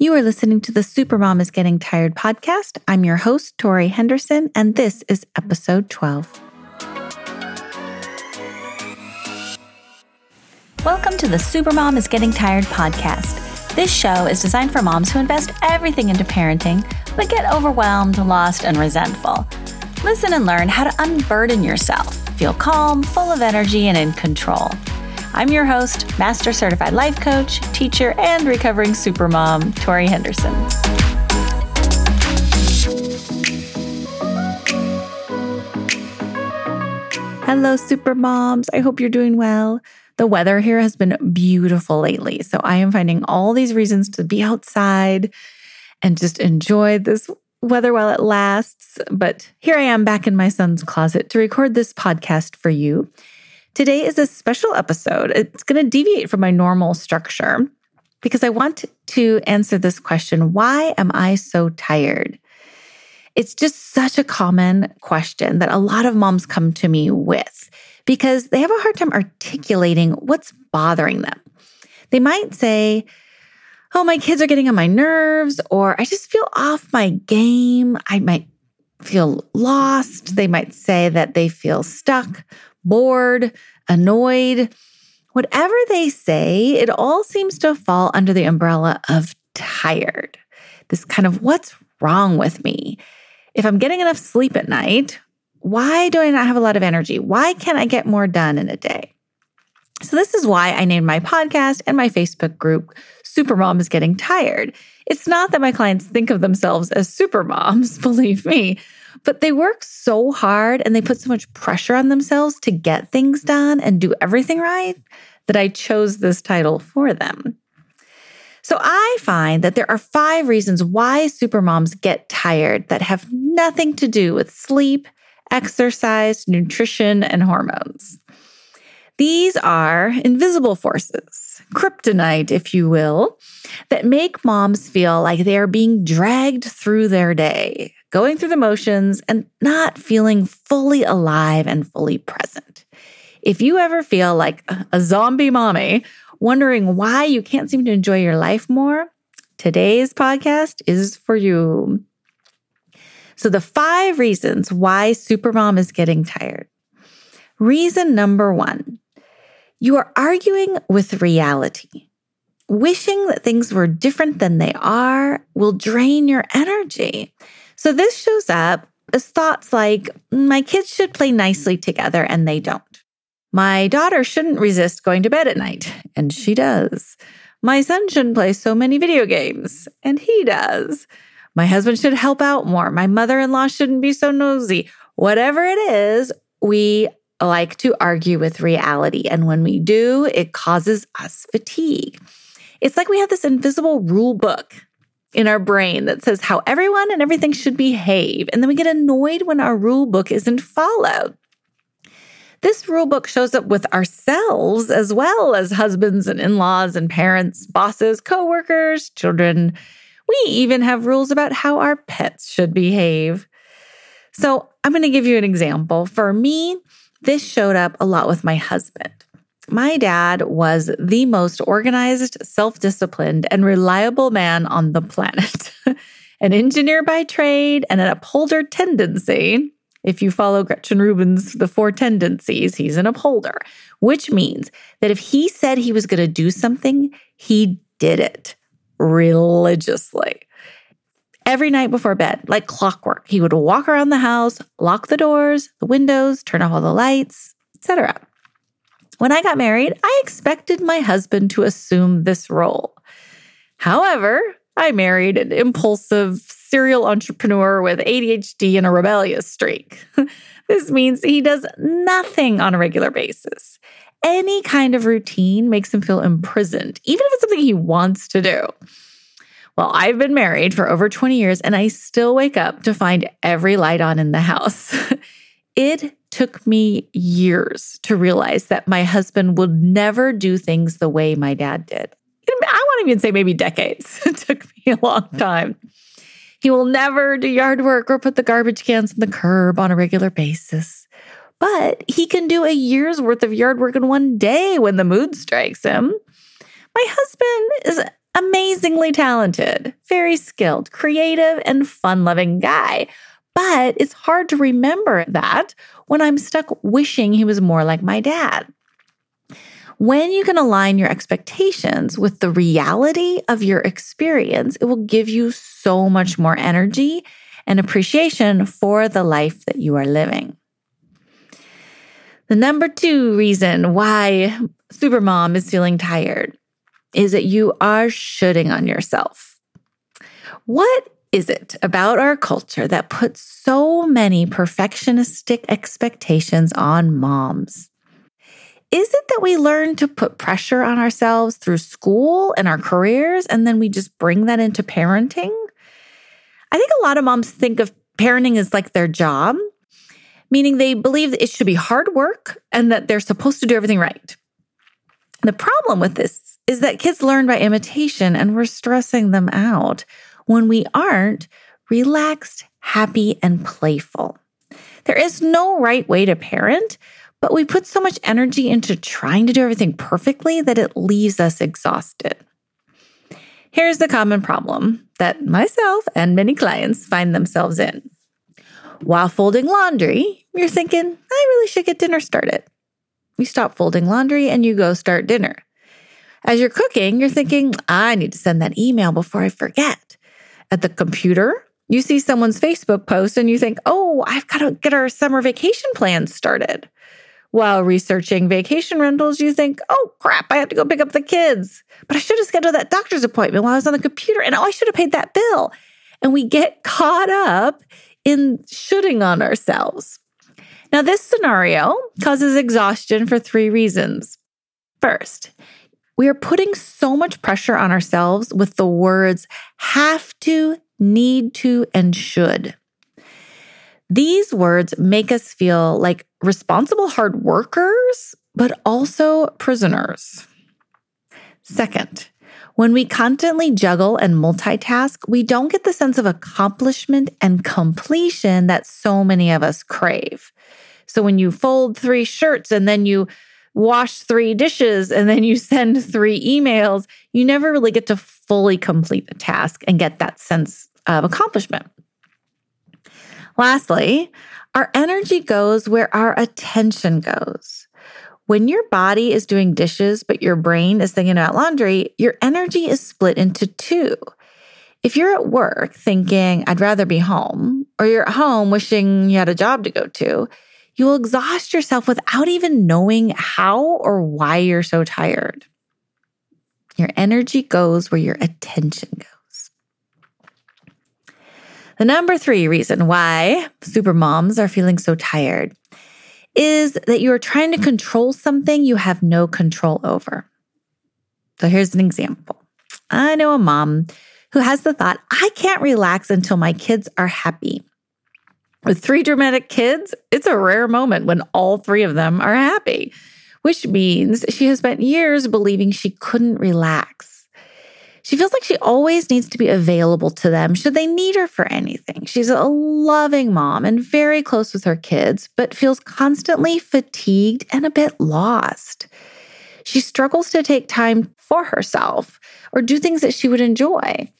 You are listening to the Supermom is Getting Tired podcast. I'm your host, Tori Henderson, and this is episode 12. Welcome to the Supermom is Getting Tired podcast. This show is designed for moms who invest everything into parenting, but get overwhelmed, lost, and resentful. Listen and learn how to unburden yourself, feel calm, full of energy, and in control. I'm your host, Master Certified Life Coach, teacher, and recovering supermom, Tori Henderson. Hello, supermoms. I hope you're doing well. The weather here has been beautiful lately, so I am finding all these reasons to be outside and just enjoy this weather while it lasts. But here I am back in my son's closet to record this podcast for you. Today is a special episode. It's going to deviate from my normal structure because I want to answer this question Why am I so tired? It's just such a common question that a lot of moms come to me with because they have a hard time articulating what's bothering them. They might say, Oh, my kids are getting on my nerves, or I just feel off my game. I might feel lost. They might say that they feel stuck bored, annoyed. Whatever they say, it all seems to fall under the umbrella of tired. This kind of what's wrong with me? If I'm getting enough sleep at night, why do I not have a lot of energy? Why can't I get more done in a day? So, this is why I named my podcast and my Facebook group Supermom is Getting Tired. It's not that my clients think of themselves as supermoms, believe me, but they work so hard and they put so much pressure on themselves to get things done and do everything right that I chose this title for them. So I find that there are five reasons why supermoms get tired that have nothing to do with sleep, exercise, nutrition, and hormones. These are invisible forces, kryptonite, if you will, that make moms feel like they are being dragged through their day, going through the motions and not feeling fully alive and fully present. If you ever feel like a zombie mommy, wondering why you can't seem to enjoy your life more, today's podcast is for you. So, the five reasons why Supermom is getting tired. Reason number one you are arguing with reality. Wishing that things were different than they are will drain your energy. So this shows up as thoughts like, my kids should play nicely together and they don't. My daughter shouldn't resist going to bed at night, and she does. My son shouldn't play so many video games, and he does. My husband should help out more. My mother in law shouldn't be so nosy. Whatever it is, we like to argue with reality. And when we do, it causes us fatigue. It's like we have this invisible rule book in our brain that says how everyone and everything should behave. And then we get annoyed when our rule book isn't followed. This rule book shows up with ourselves as well as husbands and in laws and parents, bosses, coworkers, children. We even have rules about how our pets should behave. So, I'm going to give you an example. For me, this showed up a lot with my husband. My dad was the most organized, self disciplined, and reliable man on the planet. an engineer by trade and an upholder tendency. If you follow Gretchen Rubin's The Four Tendencies, he's an upholder, which means that if he said he was going to do something, he did it religiously. Every night before bed, like clockwork, he would walk around the house, lock the doors, the windows, turn off all the lights, etc. When I got married, I expected my husband to assume this role. However, I married an impulsive serial entrepreneur with ADHD and a rebellious streak. this means he does nothing on a regular basis. Any kind of routine makes him feel imprisoned, even if it's something he wants to do. Well, I've been married for over 20 years and I still wake up to find every light on in the house. it took me years to realize that my husband would never do things the way my dad did. I want to even say maybe decades. it took me a long mm-hmm. time. He will never do yard work or put the garbage cans in the curb on a regular basis. But he can do a year's worth of yard work in one day when the mood strikes him. My husband is amazingly talented, very skilled, creative, and fun loving guy. But it's hard to remember that when I'm stuck wishing he was more like my dad. When you can align your expectations with the reality of your experience, it will give you so much more energy and appreciation for the life that you are living. The number two reason why Supermom is feeling tired is that you are shoulding on yourself. What is it about our culture that puts so many perfectionistic expectations on moms? Is it that we learn to put pressure on ourselves through school and our careers, and then we just bring that into parenting? I think a lot of moms think of parenting as like their job, meaning they believe it should be hard work and that they're supposed to do everything right. The problem with this is that kids learn by imitation and we're stressing them out when we aren't relaxed, happy, and playful. There is no right way to parent, but we put so much energy into trying to do everything perfectly that it leaves us exhausted. Here's the common problem that myself and many clients find themselves in. While folding laundry, you're thinking, I really should get dinner started. You stop folding laundry and you go start dinner. As you're cooking, you're thinking, I need to send that email before I forget. At the computer, you see someone's Facebook post and you think, oh, I've got to get our summer vacation plans started. While researching vacation rentals, you think, oh crap, I have to go pick up the kids. But I should have scheduled that doctor's appointment while I was on the computer and oh, I should have paid that bill. And we get caught up in shoulding on ourselves. Now, this scenario causes exhaustion for three reasons. First, we are putting so much pressure on ourselves with the words have to, need to, and should. These words make us feel like responsible hard workers, but also prisoners. Second, when we constantly juggle and multitask, we don't get the sense of accomplishment and completion that so many of us crave. So when you fold three shirts and then you wash three dishes and then you send three emails, you never really get to fully complete the task and get that sense of accomplishment. Lastly, our energy goes where our attention goes. When your body is doing dishes, but your brain is thinking about laundry, your energy is split into two. If you're at work thinking, I'd rather be home, or you're at home wishing you had a job to go to, you will exhaust yourself without even knowing how or why you're so tired. Your energy goes where your attention goes. The number three reason why super moms are feeling so tired is that you are trying to control something you have no control over. So here's an example. I know a mom who has the thought, I can't relax until my kids are happy. With three dramatic kids, it's a rare moment when all three of them are happy, which means she has spent years believing she couldn't relax. She feels like she always needs to be available to them should they need her for anything. She's a loving mom and very close with her kids, but feels constantly fatigued and a bit lost. She struggles to take time for herself or do things that she would enjoy.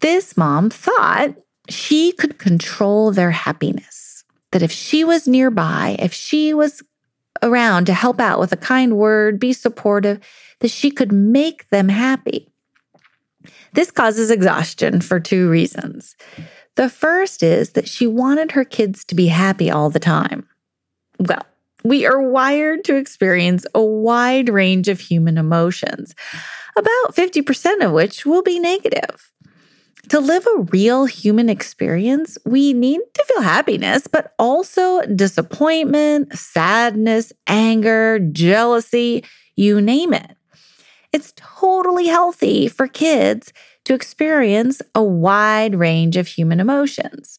This mom thought she could control their happiness, that if she was nearby, if she was around to help out with a kind word, be supportive, that she could make them happy. This causes exhaustion for two reasons. The first is that she wanted her kids to be happy all the time. Well, we are wired to experience a wide range of human emotions, about 50% of which will be negative. To live a real human experience, we need to feel happiness, but also disappointment, sadness, anger, jealousy, you name it. It's totally healthy for kids to experience a wide range of human emotions.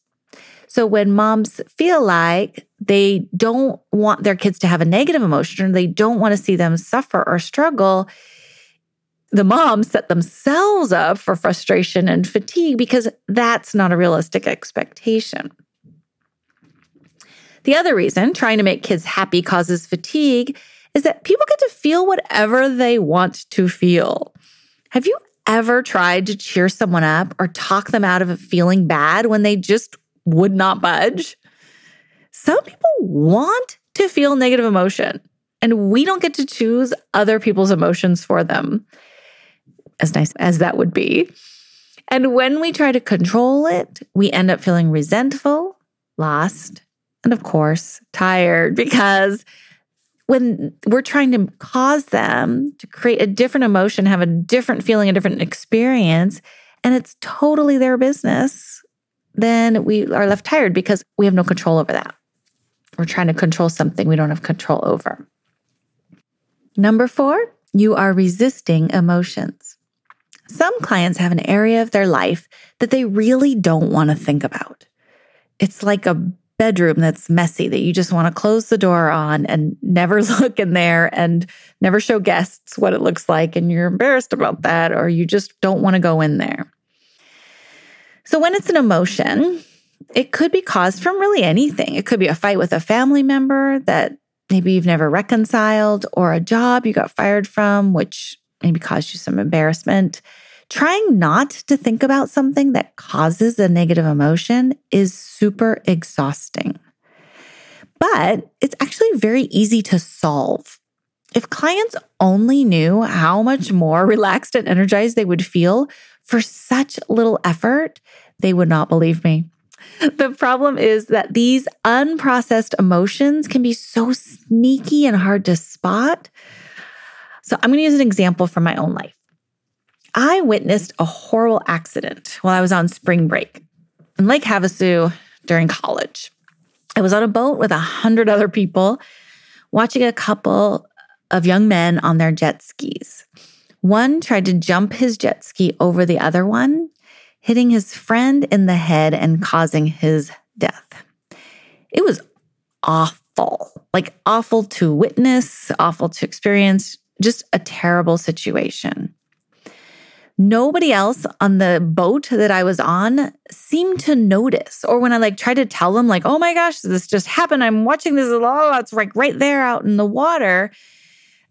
So when moms feel like they don't want their kids to have a negative emotion or they don't want to see them suffer or struggle, the moms set themselves up for frustration and fatigue because that's not a realistic expectation. The other reason trying to make kids happy causes fatigue is that people get to feel whatever they want to feel. Have you ever tried to cheer someone up or talk them out of feeling bad when they just would not budge? Some people want to feel negative emotion, and we don't get to choose other people's emotions for them, as nice as that would be. And when we try to control it, we end up feeling resentful, lost, and of course, tired because when we're trying to cause them to create a different emotion, have a different feeling, a different experience, and it's totally their business, then we are left tired because we have no control over that. We're trying to control something we don't have control over. Number four, you are resisting emotions. Some clients have an area of their life that they really don't want to think about. It's like a bedroom that's messy that you just want to close the door on and never look in there and never show guests what it looks like. And you're embarrassed about that, or you just don't want to go in there. So, when it's an emotion, it could be caused from really anything. It could be a fight with a family member that maybe you've never reconciled, or a job you got fired from, which maybe caused you some embarrassment. Trying not to think about something that causes a negative emotion is super exhausting. But it's actually very easy to solve. If clients only knew how much more relaxed and energized they would feel for such little effort, they would not believe me. The problem is that these unprocessed emotions can be so sneaky and hard to spot. So, I'm going to use an example from my own life. I witnessed a horrible accident while I was on spring break in Lake Havasu during college. I was on a boat with a hundred other people watching a couple of young men on their jet skis. One tried to jump his jet ski over the other one, hitting his friend in the head and causing his death. It was awful, like awful to witness, awful to experience, just a terrible situation. Nobody else on the boat that I was on seemed to notice. Or when I like tried to tell them, like, oh my gosh, this just happened. I'm watching this. Oh, it's like right there out in the water.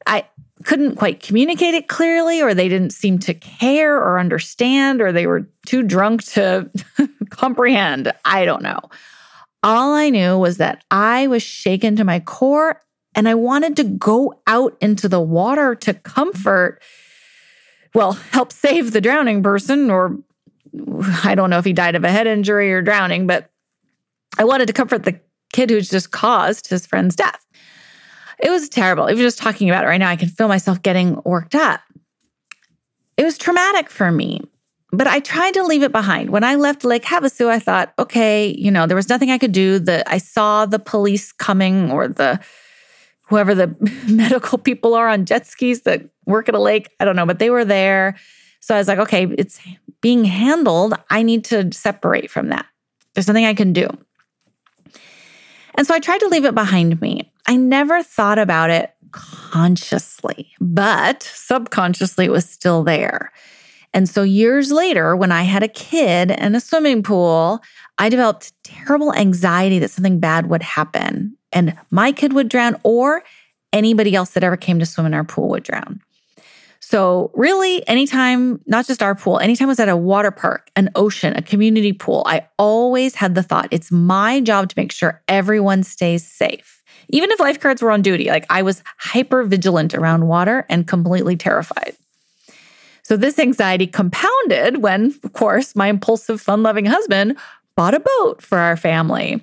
I couldn't quite communicate it clearly, or they didn't seem to care or understand, or they were too drunk to comprehend. I don't know. All I knew was that I was shaken to my core and I wanted to go out into the water to comfort, well, help save the drowning person, or I don't know if he died of a head injury or drowning, but I wanted to comfort the kid who's just caused his friend's death. It was terrible. You're just talking about it right now, I can feel myself getting worked up. It was traumatic for me, but I tried to leave it behind. When I left Lake Havasu, I thought, okay, you know, there was nothing I could do. That I saw the police coming or the whoever the medical people are on jet skis that work at a lake. I don't know, but they were there. So I was like, okay, it's being handled. I need to separate from that. There's nothing I can do. And so I tried to leave it behind me. I never thought about it consciously, but subconsciously it was still there. And so years later, when I had a kid and a swimming pool, I developed terrible anxiety that something bad would happen and my kid would drown or anybody else that ever came to swim in our pool would drown. So, really, anytime, not just our pool, anytime I was at a water park, an ocean, a community pool, I always had the thought it's my job to make sure everyone stays safe. Even if lifeguards were on duty, like I was hyper vigilant around water and completely terrified. So, this anxiety compounded when, of course, my impulsive, fun loving husband bought a boat for our family.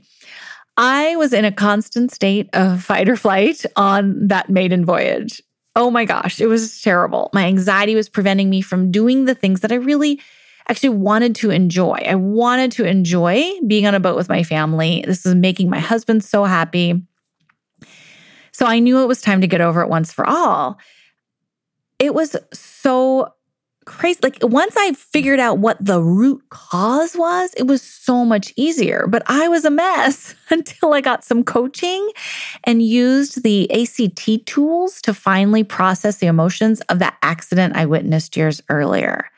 I was in a constant state of fight or flight on that maiden voyage. Oh my gosh, it was terrible. My anxiety was preventing me from doing the things that I really actually wanted to enjoy. I wanted to enjoy being on a boat with my family. This was making my husband so happy. So I knew it was time to get over it once for all. It was so crazy. Like once I figured out what the root cause was, it was so much easier. But I was a mess until I got some coaching and used the ACT tools to finally process the emotions of that accident I witnessed years earlier.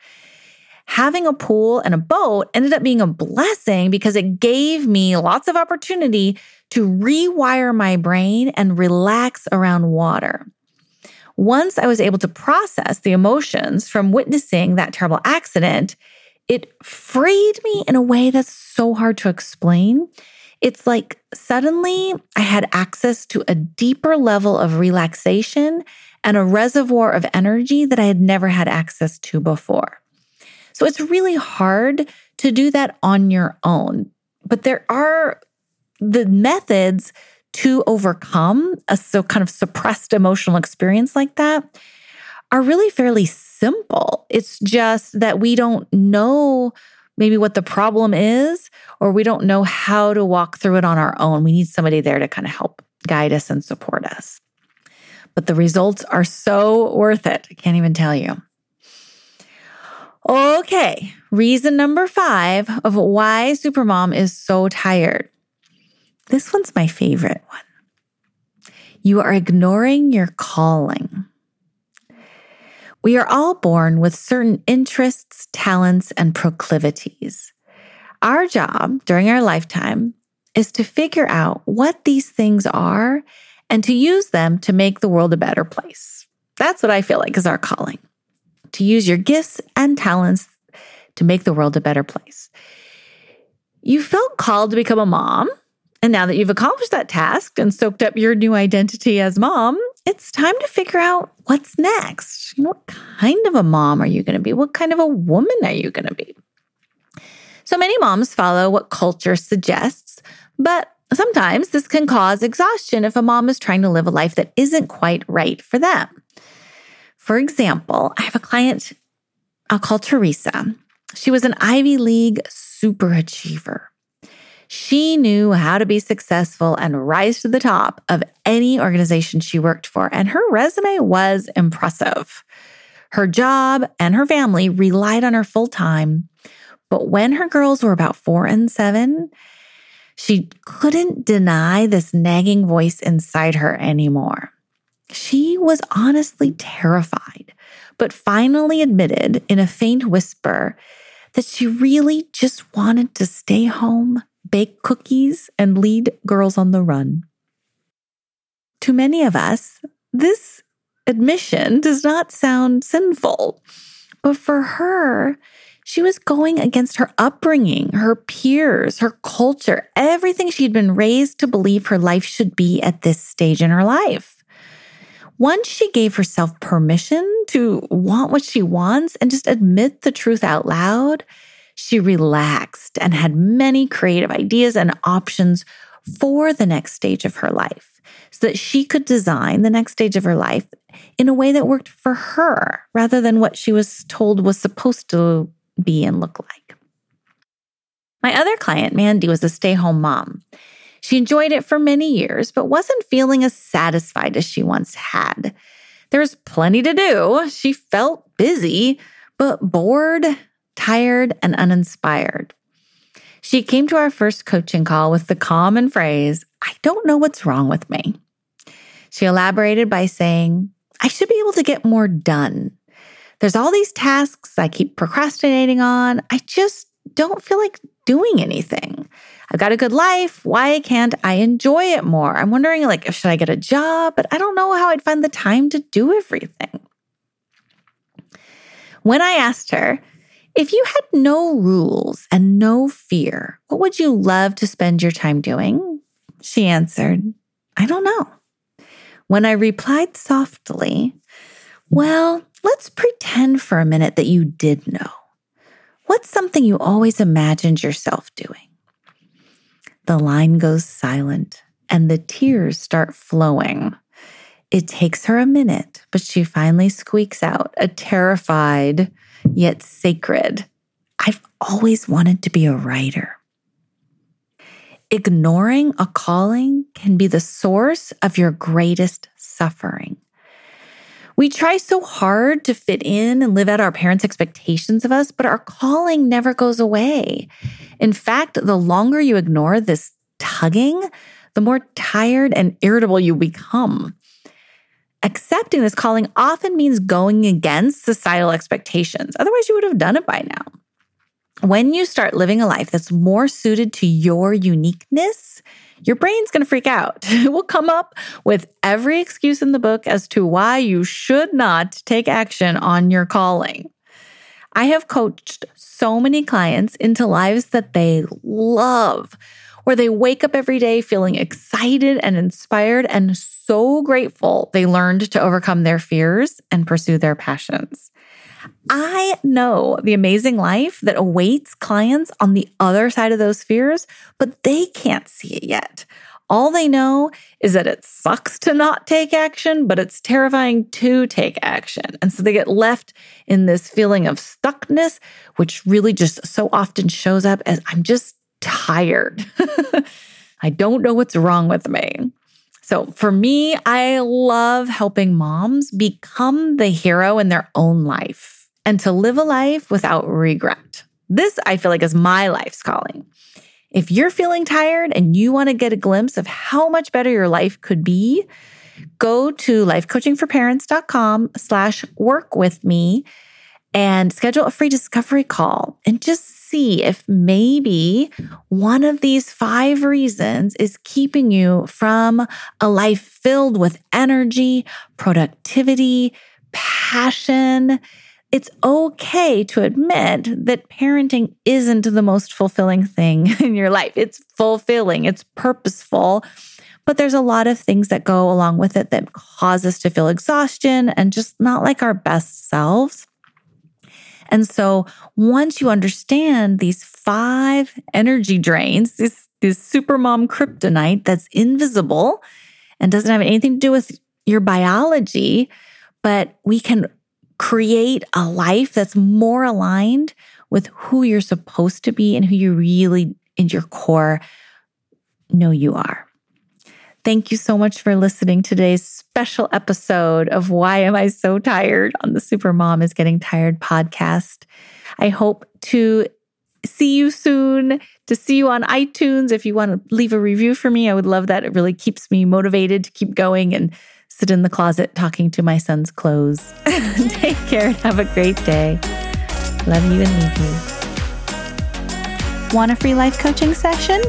Having a pool and a boat ended up being a blessing because it gave me lots of opportunity to rewire my brain and relax around water. Once I was able to process the emotions from witnessing that terrible accident, it freed me in a way that's so hard to explain. It's like suddenly I had access to a deeper level of relaxation and a reservoir of energy that I had never had access to before. So it's really hard to do that on your own. But there are the methods to overcome a so kind of suppressed emotional experience like that are really fairly simple. It's just that we don't know maybe what the problem is, or we don't know how to walk through it on our own. We need somebody there to kind of help guide us and support us. But the results are so worth it. I can't even tell you. Okay, reason number five of why Supermom is so tired. This one's my favorite one. You are ignoring your calling. We are all born with certain interests, talents, and proclivities. Our job during our lifetime is to figure out what these things are and to use them to make the world a better place. That's what I feel like is our calling to use your gifts and talents to make the world a better place. You felt called to become a mom. And now that you've accomplished that task and soaked up your new identity as mom, it's time to figure out what's next. You know, what kind of a mom are you going to be? What kind of a woman are you going to be? So many moms follow what culture suggests, but sometimes this can cause exhaustion if a mom is trying to live a life that isn't quite right for them. For example, I have a client I'll call Teresa. She was an Ivy League super achiever. She knew how to be successful and rise to the top of any organization she worked for, and her resume was impressive. Her job and her family relied on her full time, but when her girls were about four and seven, she couldn't deny this nagging voice inside her anymore. She was honestly terrified, but finally admitted in a faint whisper that she really just wanted to stay home, bake cookies, and lead girls on the run. To many of us, this admission does not sound sinful, but for her, she was going against her upbringing, her peers, her culture, everything she'd been raised to believe her life should be at this stage in her life. Once she gave herself permission to want what she wants and just admit the truth out loud, she relaxed and had many creative ideas and options for the next stage of her life so that she could design the next stage of her life in a way that worked for her rather than what she was told was supposed to be and look like. My other client, Mandy, was a stay home mom. She enjoyed it for many years, but wasn't feeling as satisfied as she once had. There was plenty to do. She felt busy, but bored, tired, and uninspired. She came to our first coaching call with the common phrase, I don't know what's wrong with me. She elaborated by saying, I should be able to get more done. There's all these tasks I keep procrastinating on. I just don't feel like doing anything. I've got a good life. Why can't I enjoy it more? I'm wondering, like, should I get a job? But I don't know how I'd find the time to do everything. When I asked her, if you had no rules and no fear, what would you love to spend your time doing? She answered, I don't know. When I replied softly, Well, let's pretend for a minute that you did know. What's something you always imagined yourself doing? The line goes silent and the tears start flowing. It takes her a minute, but she finally squeaks out a terrified yet sacred, I've always wanted to be a writer. Ignoring a calling can be the source of your greatest suffering. We try so hard to fit in and live out our parents' expectations of us, but our calling never goes away. In fact, the longer you ignore this tugging, the more tired and irritable you become. Accepting this calling often means going against societal expectations. Otherwise, you would have done it by now. When you start living a life that's more suited to your uniqueness, your brain's going to freak out. It will come up with every excuse in the book as to why you should not take action on your calling. I have coached so many clients into lives that they love, where they wake up every day feeling excited and inspired and grateful they learned to overcome their fears and pursue their passions. I know the amazing life that awaits clients on the other side of those fears, but they can't see it yet. All they know is that it sucks to not take action, but it's terrifying to take action. And so they get left in this feeling of stuckness, which really just so often shows up as I'm just tired. I don't know what's wrong with me. So for me, I love helping moms become the hero in their own life and to live a life without regret. This I feel like is my life's calling. If you're feeling tired and you want to get a glimpse of how much better your life could be, go to lifecoachingforparents.com slash work with me and schedule a free discovery call and just see if maybe one of these five reasons is keeping you from a life filled with energy, productivity, passion. It's okay to admit that parenting isn't the most fulfilling thing in your life. It's fulfilling, it's purposeful, but there's a lot of things that go along with it that cause us to feel exhaustion and just not like our best selves. And so once you understand these five energy drains, this, this super mom kryptonite that's invisible and doesn't have anything to do with your biology, but we can create a life that's more aligned with who you're supposed to be and who you really, in your core, know you are. Thank you so much for listening to today's special episode of Why Am I So Tired on the Super Mom is Getting Tired podcast. I hope to see you soon, to see you on iTunes. If you want to leave a review for me, I would love that. It really keeps me motivated to keep going and sit in the closet talking to my son's clothes. Take care and have a great day. Love you and leave you. Want a free life coaching session?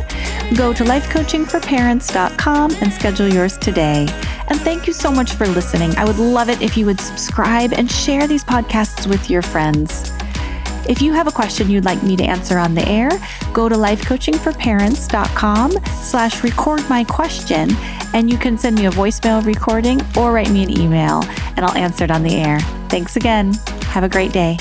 Go to lifecoachingforparents.com and schedule yours today. And thank you so much for listening. I would love it if you would subscribe and share these podcasts with your friends. If you have a question you'd like me to answer on the air, go to lifecoachingforparents.com slash record my question and you can send me a voicemail recording or write me an email and I'll answer it on the air. Thanks again. Have a great day.